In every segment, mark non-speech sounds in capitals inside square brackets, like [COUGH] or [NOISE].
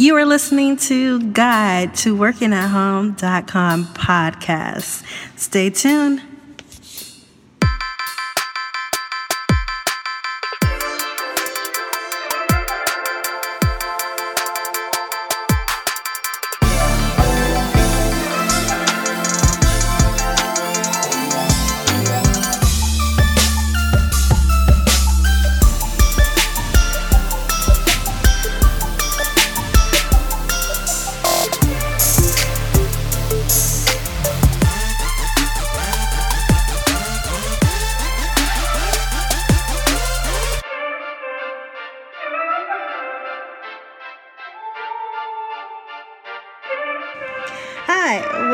You are listening to Guide to Working at Home.com podcast. Stay tuned.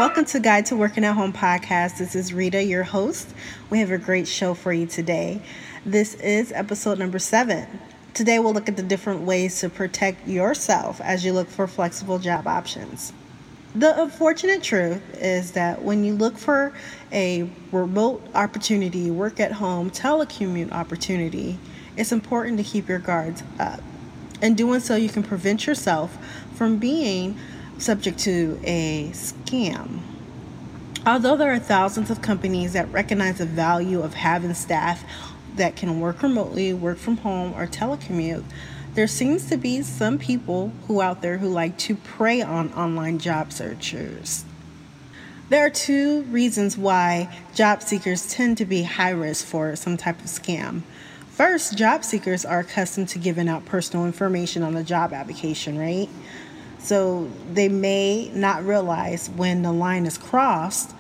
Welcome to Guide to Working at Home podcast. This is Rita, your host. We have a great show for you today. This is episode number seven. Today, we'll look at the different ways to protect yourself as you look for flexible job options. The unfortunate truth is that when you look for a remote opportunity, work at home, telecommute opportunity, it's important to keep your guards up. In doing so, you can prevent yourself from being subject to a scam. Although there are thousands of companies that recognize the value of having staff that can work remotely, work from home, or telecommute, there seems to be some people who out there who like to prey on online job searchers. There are two reasons why job seekers tend to be high risk for some type of scam. First, job seekers are accustomed to giving out personal information on the job application, right? So they may not realize when the line is crossed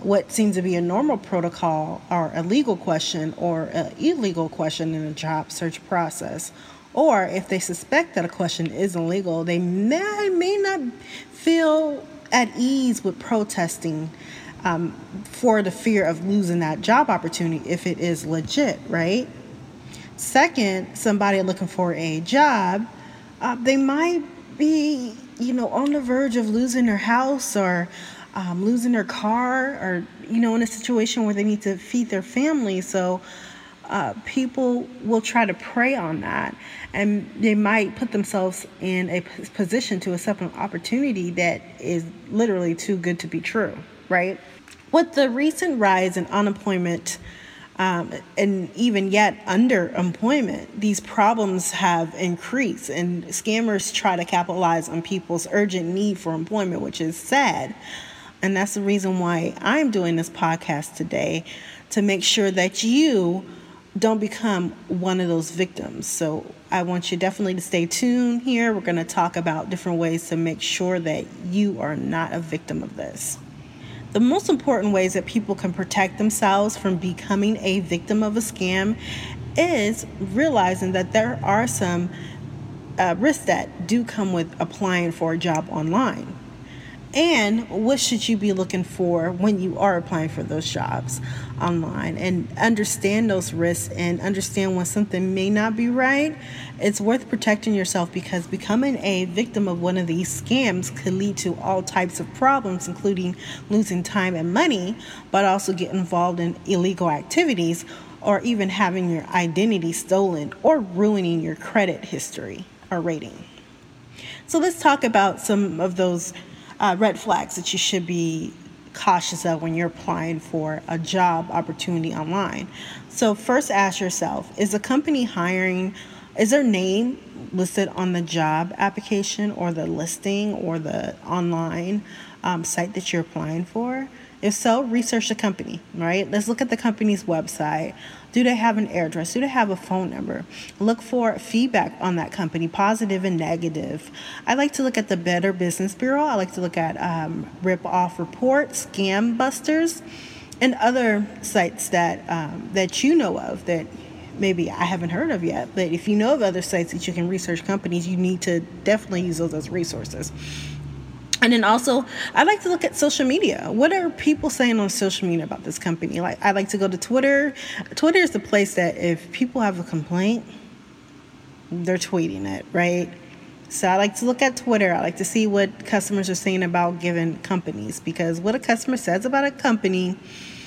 what seems to be a normal protocol or a legal question or an illegal question in a job search process. Or if they suspect that a question is illegal, they may, may not feel at ease with protesting um, for the fear of losing that job opportunity if it is legit, right? Second, somebody looking for a job, uh, they might be you know, on the verge of losing their house or um, losing their car or, you know, in a situation where they need to feed their family. So uh, people will try to prey on that and they might put themselves in a position to accept an opportunity that is literally too good to be true, right? With the recent rise in unemployment, um, and even yet underemployment, these problems have increased, and scammers try to capitalize on people's urgent need for employment, which is sad. And that's the reason why I'm doing this podcast today to make sure that you don't become one of those victims. So I want you definitely to stay tuned here. We're going to talk about different ways to make sure that you are not a victim of this. The most important ways that people can protect themselves from becoming a victim of a scam is realizing that there are some uh, risks that do come with applying for a job online. And what should you be looking for when you are applying for those jobs online? And understand those risks and understand when something may not be right. It's worth protecting yourself because becoming a victim of one of these scams could lead to all types of problems, including losing time and money, but also get involved in illegal activities or even having your identity stolen or ruining your credit history or rating. So let's talk about some of those uh, red flags that you should be cautious of when you're applying for a job opportunity online. So, first ask yourself is the company hiring, is their name listed on the job application or the listing or the online um, site that you're applying for? If so, research the company, right? Let's look at the company's website. Do they have an address? Do they have a phone number? Look for feedback on that company, positive and negative. I like to look at the Better Business Bureau. I like to look at um, Rip Off Report, Scam Busters, and other sites that um, that you know of that maybe I haven't heard of yet. But if you know of other sites that you can research companies, you need to definitely use those as resources. And then also, I like to look at social media. What are people saying on social media about this company? Like, I like to go to Twitter. Twitter is the place that if people have a complaint, they're tweeting it, right? So I like to look at Twitter. I like to see what customers are saying about given companies because what a customer says about a company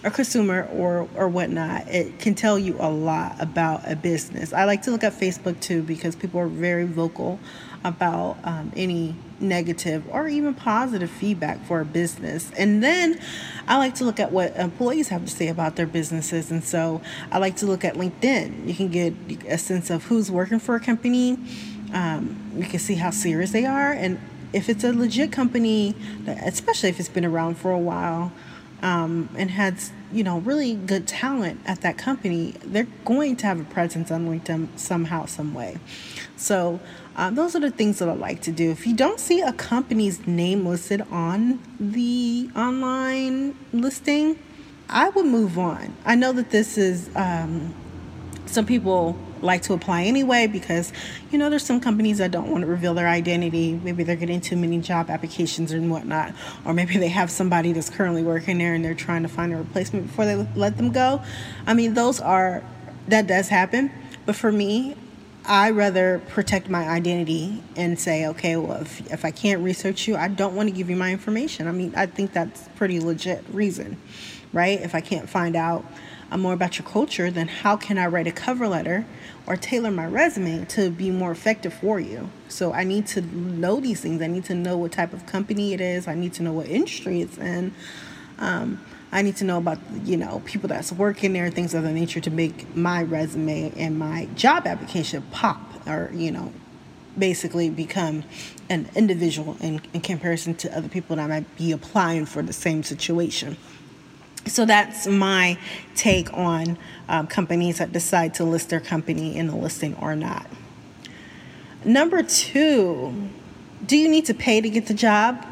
or consumer or or whatnot, it can tell you a lot about a business. I like to look at Facebook too because people are very vocal about um, any negative or even positive feedback for a business. And then I like to look at what employees have to say about their businesses. And so I like to look at LinkedIn. You can get a sense of who's working for a company. Um, you can see how serious they are. And if it's a legit company, especially if it's been around for a while, um, and has you know really good talent at that company, they're going to have a presence on LinkedIn somehow, some way. So uh, those are the things that I like to do. If you don't see a company's name listed on the online listing, I would move on. I know that this is um, some people like to apply anyway because you know there's some companies that don't want to reveal their identity maybe they're getting too many job applications and whatnot or maybe they have somebody that's currently working there and they're trying to find a replacement before they let them go i mean those are that does happen but for me I rather protect my identity and say, okay, well, if, if I can't research you, I don't want to give you my information. I mean, I think that's pretty legit reason, right? If I can't find out uh, more about your culture, then how can I write a cover letter or tailor my resume to be more effective for you? So I need to know these things. I need to know what type of company it is. I need to know what industry it's in. Um, I need to know about you know people that's working there, things of that nature, to make my resume and my job application pop, or you know, basically become an individual in, in comparison to other people that might be applying for the same situation. So that's my take on um, companies that decide to list their company in a listing or not. Number two, do you need to pay to get the job?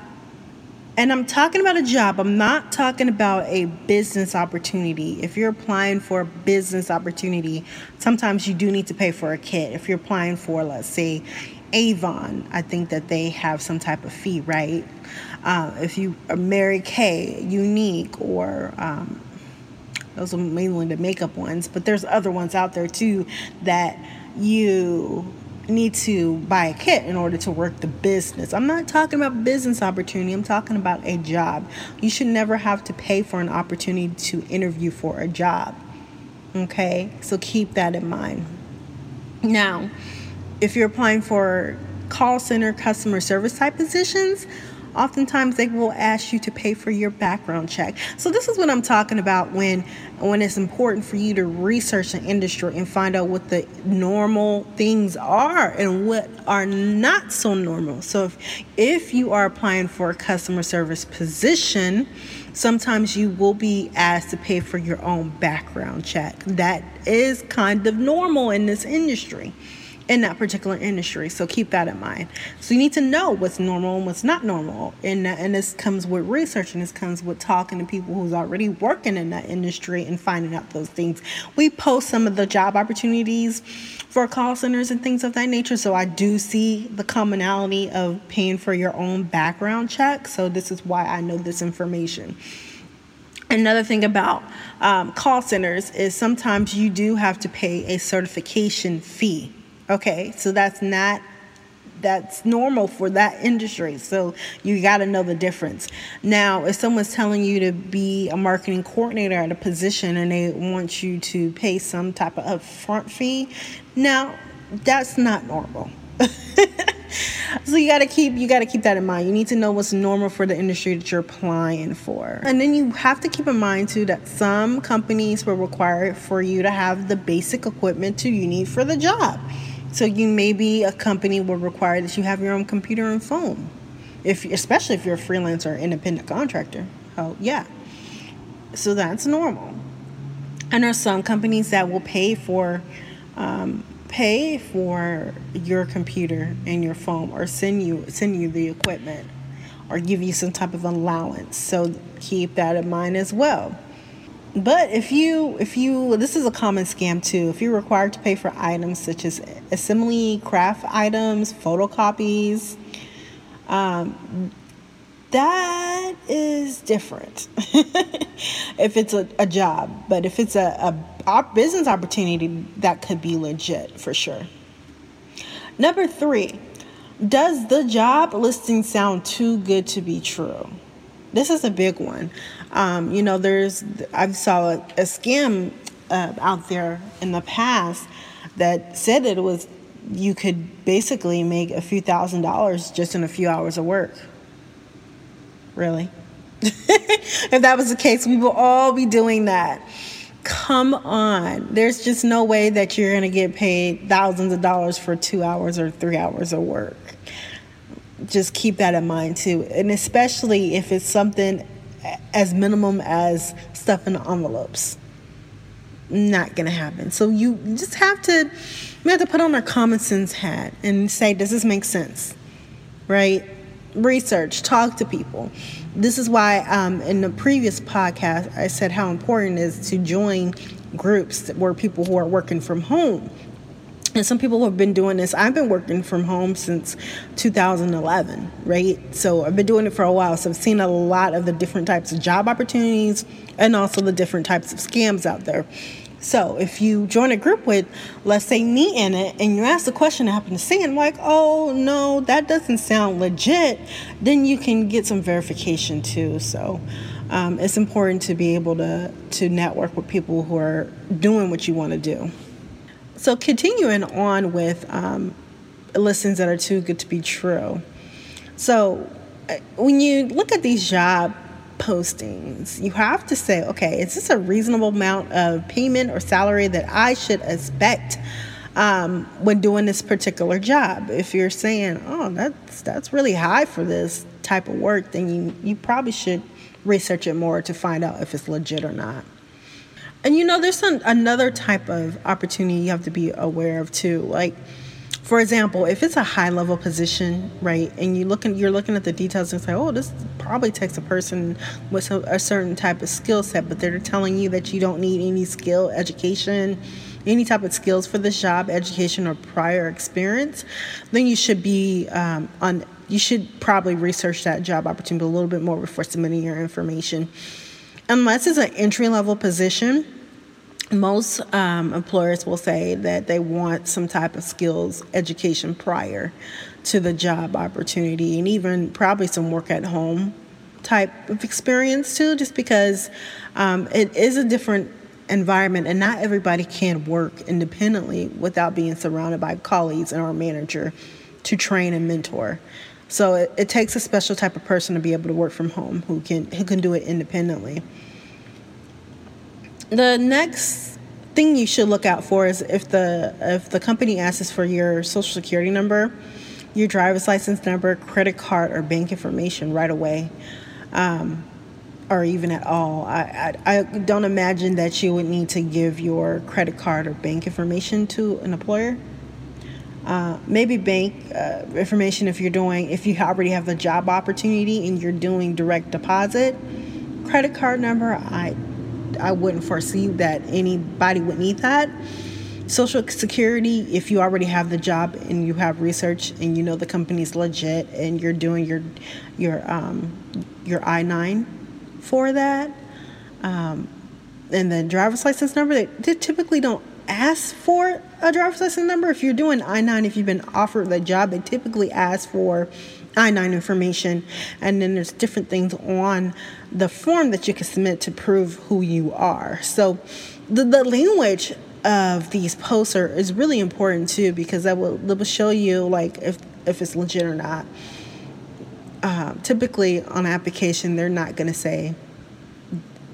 And I'm talking about a job. I'm not talking about a business opportunity. If you're applying for a business opportunity, sometimes you do need to pay for a kit. If you're applying for, let's say, Avon, I think that they have some type of fee, right? Uh, if you are Mary Kay, Younique, or um, those are mainly the makeup ones, but there's other ones out there too that you need to buy a kit in order to work the business. I'm not talking about business opportunity, I'm talking about a job. You should never have to pay for an opportunity to interview for a job. Okay? So keep that in mind. Now, if you're applying for call center customer service type positions, oftentimes they will ask you to pay for your background check. So this is what I'm talking about when when it's important for you to research the industry and find out what the normal things are and what are not so normal. So if if you are applying for a customer service position, sometimes you will be asked to pay for your own background check. That is kind of normal in this industry in that particular industry. So keep that in mind. So you need to know what's normal and what's not normal. And that, and this comes with research and this comes with talking to people who's already working in that industry and finding out those things. We post some of the job opportunities for call centers and things of that nature. So I do see the commonality of paying for your own background check. So this is why I know this information. Another thing about um, call centers is sometimes you do have to pay a certification fee. Okay, so that's not that's normal for that industry. So you got to know the difference. Now, if someone's telling you to be a marketing coordinator at a position and they want you to pay some type of upfront fee, now that's not normal. [LAUGHS] so you got to keep you got to keep that in mind. You need to know what's normal for the industry that you're applying for. And then you have to keep in mind too that some companies will require for you to have the basic equipment to you need for the job. So you maybe a company will require that you have your own computer and phone, if especially if you're a freelancer or independent contractor. Oh yeah, so that's normal. And there are some companies that will pay for um, pay for your computer and your phone, or send you send you the equipment, or give you some type of allowance. So keep that in mind as well. But if you, if you, this is a common scam too. If you're required to pay for items such as assembly, craft items, photocopies, um, that is different [LAUGHS] if it's a, a job. But if it's a, a business opportunity, that could be legit for sure. Number three, does the job listing sound too good to be true? This is a big one. Um, you know, there's I saw a, a scam uh, out there in the past that said that it was you could basically make a few thousand dollars just in a few hours of work. Really? [LAUGHS] if that was the case, we will all be doing that. Come on. There's just no way that you're going to get paid thousands of dollars for two hours or three hours of work. Just keep that in mind too. And especially if it's something as minimum as stuff in envelopes. Not to happen. So you just have to, we have to put on our common sense hat and say, does this make sense? Right? research, talk to people. This is why um, in the previous podcast I said how important it is to join groups where people who are working from home. And some people have been doing this. I've been working from home since 2011, right? So I've been doing it for a while. So I've seen a lot of the different types of job opportunities and also the different types of scams out there. So if you join a group with, let's say, me in it, and you ask the question I happen to see, and like, oh no, that doesn't sound legit, then you can get some verification too. So um, it's important to be able to to network with people who are doing what you want to do. So continuing on with um, listings that are too good to be true. So uh, when you look at these job postings, you have to say, okay, is this a reasonable amount of payment or salary that I should expect um, when doing this particular job? If you're saying, oh, that's that's really high for this type of work, then you you probably should research it more to find out if it's legit or not. And you know, there's another type of opportunity you have to be aware of too, like for example, if it's a high level position, right, and you looking you're looking at the details and say, oh, this probably takes a person with a, a certain type of skill set, but they're telling you that you don't need any skill, education, any type of skills for this job, education or prior experience, then you should be um, on. You should probably research that job opportunity a little bit more before submitting your information. Unless it's an entry level position, most um, employers will say that they want some type of skills education prior to the job opportunity and even probably some work at home type of experience too just because um, it is a different environment and not everybody can work independently without being surrounded by colleagues and our manager to train and mentor. So it, it takes a special type of person to be able to work from home who can who can do it independently the next thing you should look out for is if the if the company asks for your social security number, your driver's license number, credit card, or bank information right away, um, or even at all. I, I, I don't imagine that you would need to give your credit card or bank information to an employer. Uh, maybe bank uh, information if you're doing if you already have a job opportunity and you're doing direct deposit. Credit card number, I I wouldn't foresee that anybody would need that. Social Security, if you already have the job and you have research and you know the company's legit and you're doing your your um, your I nine for that, um, and the driver's license number, they, they typically don't ask for a driver's license number. If you're doing I 9, if you've been offered the job, they typically ask for I 9 information. And then there's different things on the form that you can submit to prove who you are. So the, the language of these posts are, is really important too because that will, that will show you like if, if it's legit or not. Uh, typically on application, they're not going to say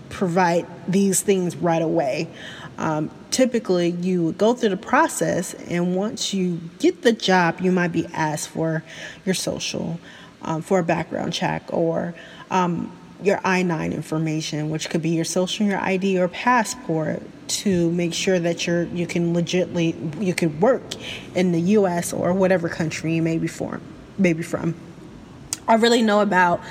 provide these things right away. Um, typically, you go through the process, and once you get the job, you might be asked for your social, um, for a background check, or um, your I 9 information, which could be your social, your ID, or passport to make sure that you're you can legitly you can work in the US or whatever country you may be from Maybe from. I really know about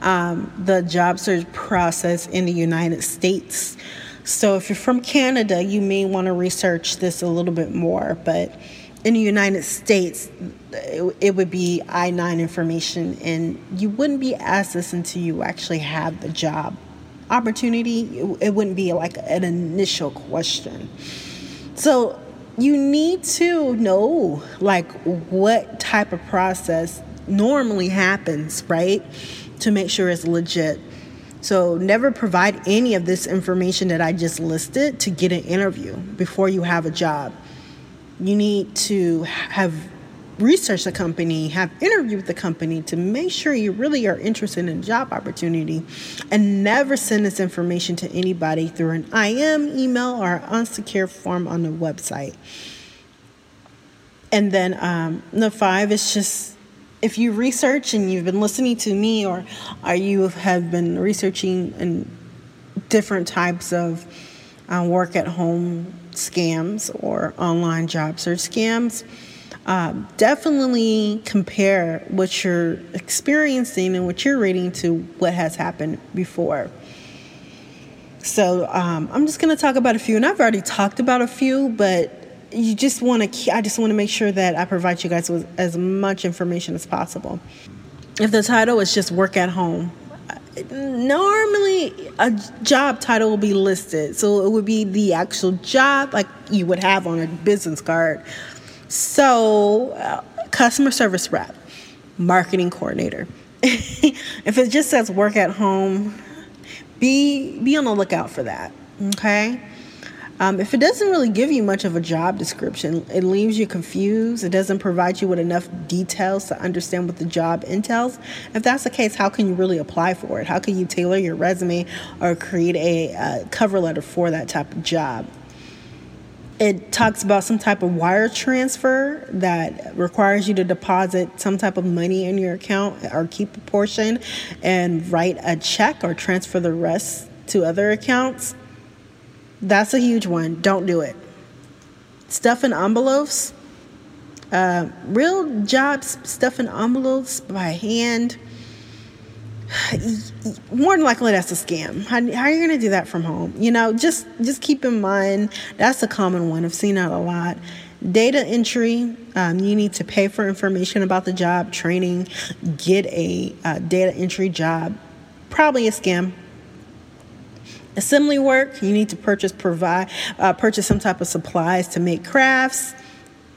um, the job search process in the United States. So if you're from Canada, you may want to research this a little bit more. But in the United States, it, would be I 9 information, and you wouldn't be asked this until you actually have the job opportunity. It, it wouldn't be like an initial question. So you need to know like what type of process normally happens, right? To make sure it's legit. So never provide any of this information that I just listed to get an interview before you have a job. you need to have researched the company, have interviewed the company to make sure you really are interested in job opportunity, and never send this information to anybody through an IM email or unsecure form on the website. And then um, the five is just if you research and you've been listening to me or, or you have been researching in different types of uh, work at home scams or online job search scams, uh, definitely compare what you're experiencing and what you're reading to what has happened before. So um, I'm just going to talk about a few, and I've already talked about a few, but you just want to i just want to make sure that i provide you guys with as much information as possible. If the title is just work at home normally a job title will be listed. So it would be the actual job like you would have on a business card. So uh, customer service rep marketing coordinator. [LAUGHS] If it just says work at home be be on the lookout for that okay um, if it doesn't really give you much of a job description, it leaves you confused. It doesn't provide you with enough details to understand what the job entails. If that's the case, how can you really apply for it? How can you tailor your resume or create a uh, cover letter for that type of job? It talks about some type of wire transfer that requires you to deposit some type of money in your account or keep a portion and write a check or transfer the rest to other accounts. That's a huge one. Don't do it. Stuff in envelopes. Uh, real jobs, stuff in envelopes by hand. [SIGHS] More than likely, that's a scam. How, how are you going to do that from home? You know, just just keep in mind that's a common one. I've seen that a lot. Data entry. Um, you need to pay for information about the job, training, get a uh, data entry job. Probably a scam assembly work. You need to purchase provide uh, purchase some type of supplies to make crafts.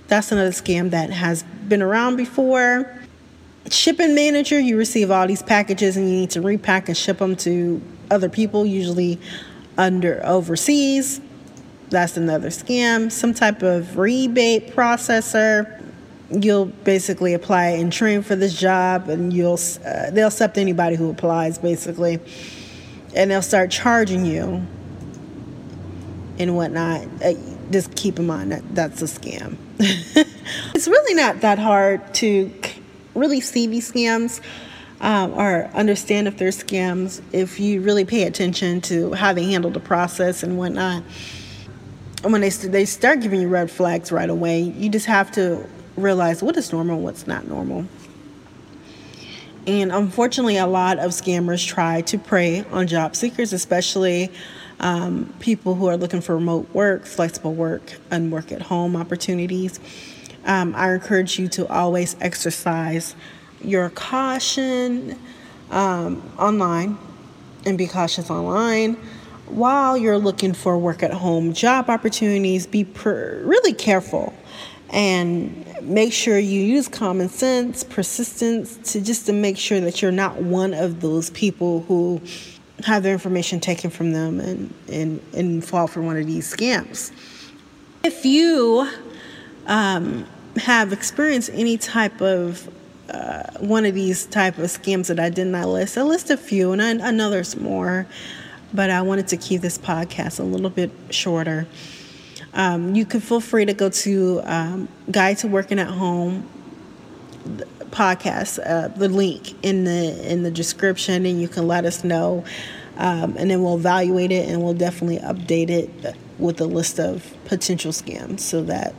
That's another scam that has been around before. Shipping manager you receive all these packages and you need to repack and ship them to other people usually under overseas. That's another scam. Some type of rebate processor. You'll basically apply and train for this job and you'll uh, they'll accept anybody who applies basically and they'll start charging you and whatnot. Uh, just keep in mind that that's a scam. [LAUGHS] it's really not that hard to really see these scams um, or understand if they're scams if you really pay attention to how they handle the process and whatnot. And when they, they start giving you red flags right away, you just have to realize what is normal and what's not normal. And unfortunately, a lot of scammers try to prey on job seekers, especially um, people who are looking for remote work, flexible work, and work at home opportunities. Um, I encourage you to always exercise your caution um, online and be cautious online while you're looking for work at home job opportunities. Be really careful and make sure you use common sense, persistence to just to make sure that you're not one of those people who have their information taken from them and, and, and fall for one of these scams. If you um, have experienced any type of uh, one of these type of scams that I did not list, I list a few and I, I know there's more, but I wanted to keep this podcast a little bit shorter. Um, you can feel free to go to um, Guide to Working at Home podcast, uh, the link in the in the description, and you can let us know, um, and then we'll evaluate it, and we'll definitely update it with a list of potential scams so that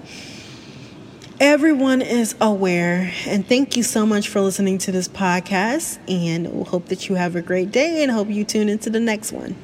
everyone is aware. And thank you so much for listening to this podcast, and we hope that you have a great day, and hope you tune into the next one.